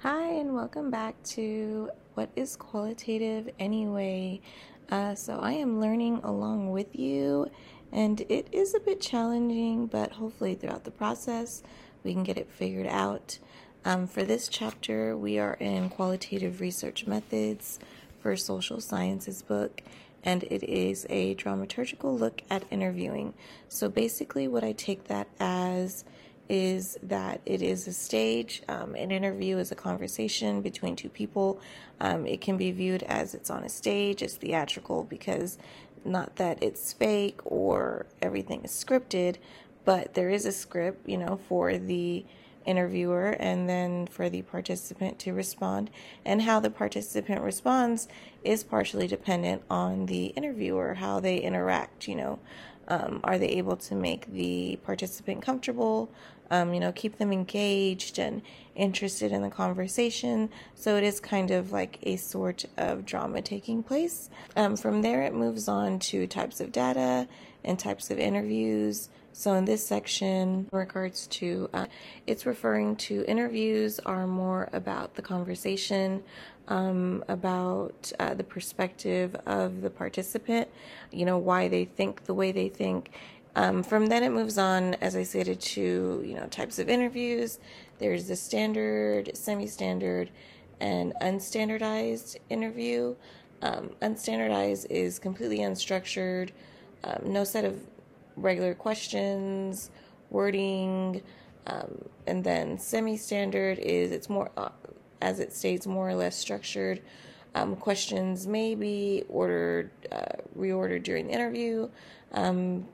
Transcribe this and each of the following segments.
Hi, and welcome back to What is Qualitative Anyway? Uh, so, I am learning along with you, and it is a bit challenging, but hopefully, throughout the process, we can get it figured out. Um, for this chapter, we are in Qualitative Research Methods for Social Sciences book, and it is a dramaturgical look at interviewing. So, basically, what I take that as is that it is a stage. Um, an interview is a conversation between two people. Um, it can be viewed as it's on a stage, it's theatrical because not that it's fake or everything is scripted, but there is a script, you know, for the interviewer and then for the participant to respond. And how the participant responds is partially dependent on the interviewer, how they interact, you know. Um, are they able to make the participant comfortable? Um, you know, keep them engaged and interested in the conversation. So it is kind of like a sort of drama taking place. Um, from there, it moves on to types of data and types of interviews. So in this section, in regards to, uh, it's referring to interviews are more about the conversation, um, about uh, the perspective of the participant, you know, why they think the way they think. Um, from then it moves on, as I stated, to you know types of interviews. There's the standard, semi-standard, and unstandardized interview. Um, unstandardized is completely unstructured, um, no set of regular questions, wording, um, and then semi-standard is it's more uh, as it states more or less structured. Um, questions may be ordered, uh, reordered during the interview. Um,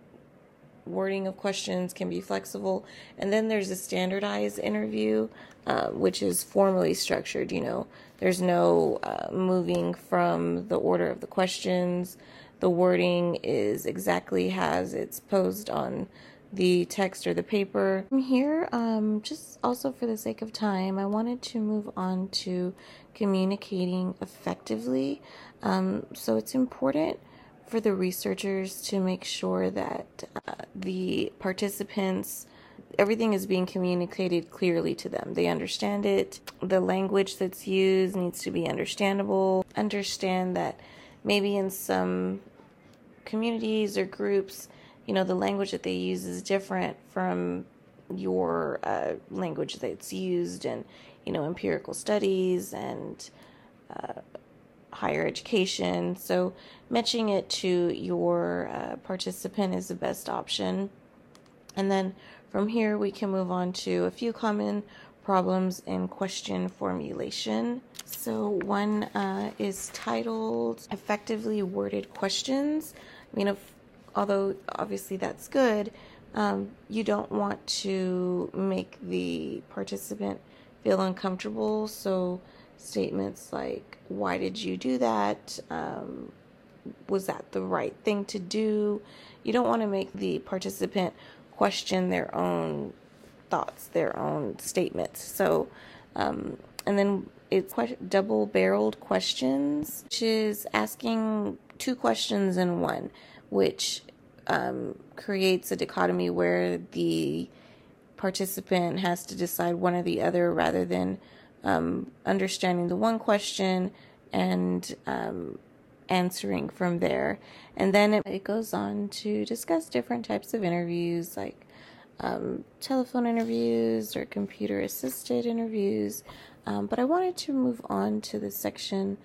wording of questions can be flexible. And then there's a standardized interview, uh, which is formally structured. You know, there's no uh, moving from the order of the questions the wording is exactly as it's posed on the text or the paper. From here, um, just also for the sake of time, I wanted to move on to communicating effectively. Um, so it's important for the researchers to make sure that uh, the participants everything is being communicated clearly to them. They understand it. The language that's used needs to be understandable. Understand that maybe in some communities or groups, you know, the language that they use is different from your uh, language that's used in, you know, empirical studies and uh, higher education. So, matching it to your uh, participant is the best option. And then from here, we can move on to a few common problems in question formulation. So, one uh, is titled Effectively Worded Questions. I mean, if, although obviously that's good, um, you don't want to make the participant feel uncomfortable. So, statements like, Why did you do that? Um, was that the right thing to do? You don't want to make the participant question their own thoughts, their own statements. So, um, and then it's double barreled questions, which is asking two questions in one, which um, creates a dichotomy where the participant has to decide one or the other rather than um, understanding the one question and um, answering from there. And then it, it, goes on to discuss different types of interviews like um, telephone interviews or computer assisted interviews. Um, but I wanted to move on to the section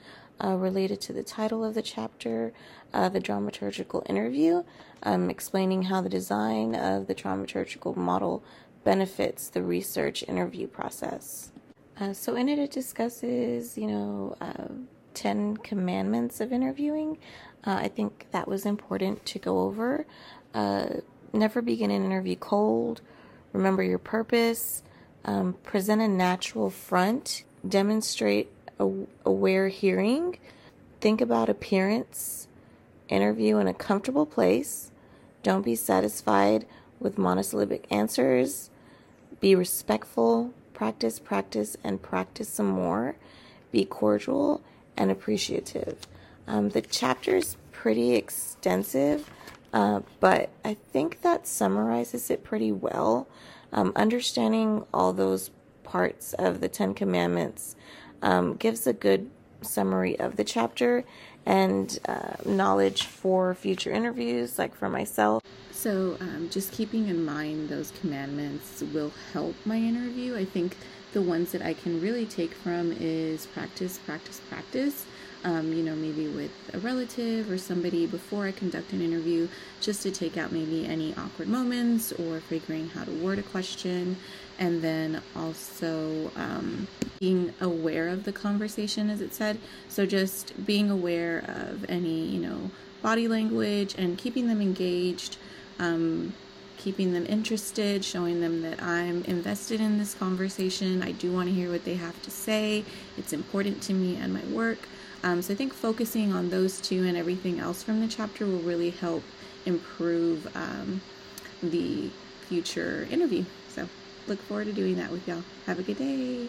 uh, related to the title of the chapter, uh, the dramaturgical interview, um, explaining how the design of the dramaturgical model benefits the research interview process. Uh, so, in it, it discusses, you know, uh, 10 commandments of interviewing. Uh, I think that was important to go over. Never begin an interview cold. Remember your purpose. Um, present a natural front. Demonstrate a aware hearing. Think about appearance. Interview in a comfortable place. Don't be satisfied with monosyllabic answers. Be respectful. Practice, practice, and practice some more. Be cordial and appreciative. Um, the chapter is pretty extensive, uh, but I think that summarizes it pretty well. Um, understanding all those parts of the Ten Commandments um, gives a good summary of the chapter and uh, knowledge for future interviews, like for myself. So, um, just keeping in mind those commandments will help my interview. I think the ones that I can really take from is practice, practice, practice. Um, you know, maybe with a relative or somebody before I conduct an interview, just to take out maybe any awkward moments or figuring how to word a question. And then also um, being aware of the conversation, as it said. So just being aware of any, you know, body language and keeping them engaged um, keeping them interested, showing them that I'm invested in this conversation. I do want to hear what they have to say. It's important to me and my work. Um, so I think focusing on those two and everything else from the chapter will really help improve um, the future interview. So look forward to doing that with y'all. Have a good day.